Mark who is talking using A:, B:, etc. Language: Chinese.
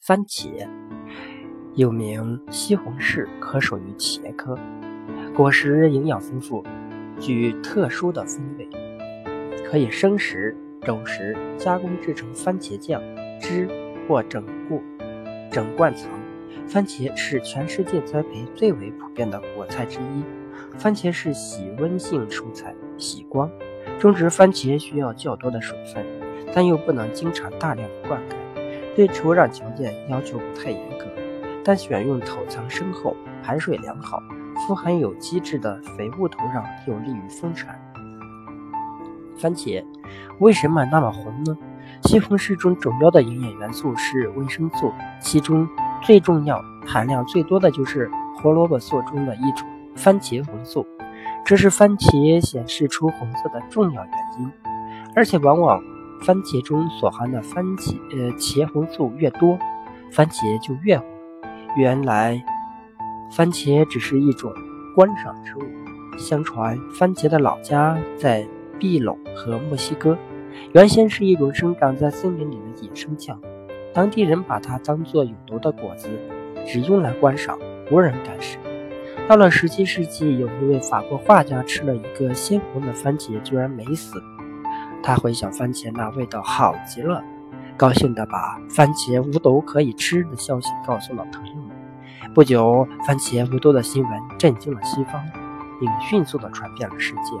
A: 番茄又名西红柿，可属于茄科。果实营养丰富，具特殊的风味，可以生食、粥食，加工制成番茄酱汁或整固整罐藏。番茄是全世界栽培最为普遍的果菜之一。番茄是喜温性蔬菜，喜光。种植番茄需要较多的水分，但又不能经常大量灌溉。对土壤条件要求不太严格，但选用土层深厚、排水良好、富含有机质的肥沃土壤有利于丰产。番茄为什么那么红呢？西红柿中主要的营养元素是维生素，其中最重要、含量最多的就是胡萝卜素中的一种番茄红素，这是番茄显示出红色的重要原因，而且往往。番茄中所含的番茄呃茄红素越多，番茄就越红。原来，番茄只是一种观赏植物。相传，番茄的老家在秘鲁和墨西哥，原先是一种生长在森林里的野生酱。当地人把它当作有毒的果子，只用来观赏，无人敢食。到了十七世纪，有一位法国画家吃了一个鲜红的番茄，居然没死。他回想番茄那味道好极了，高兴地把番茄无毒可以吃的消息告诉了朋友们。不久，番茄无毒的新闻震惊了西方，并迅速地传遍了世界。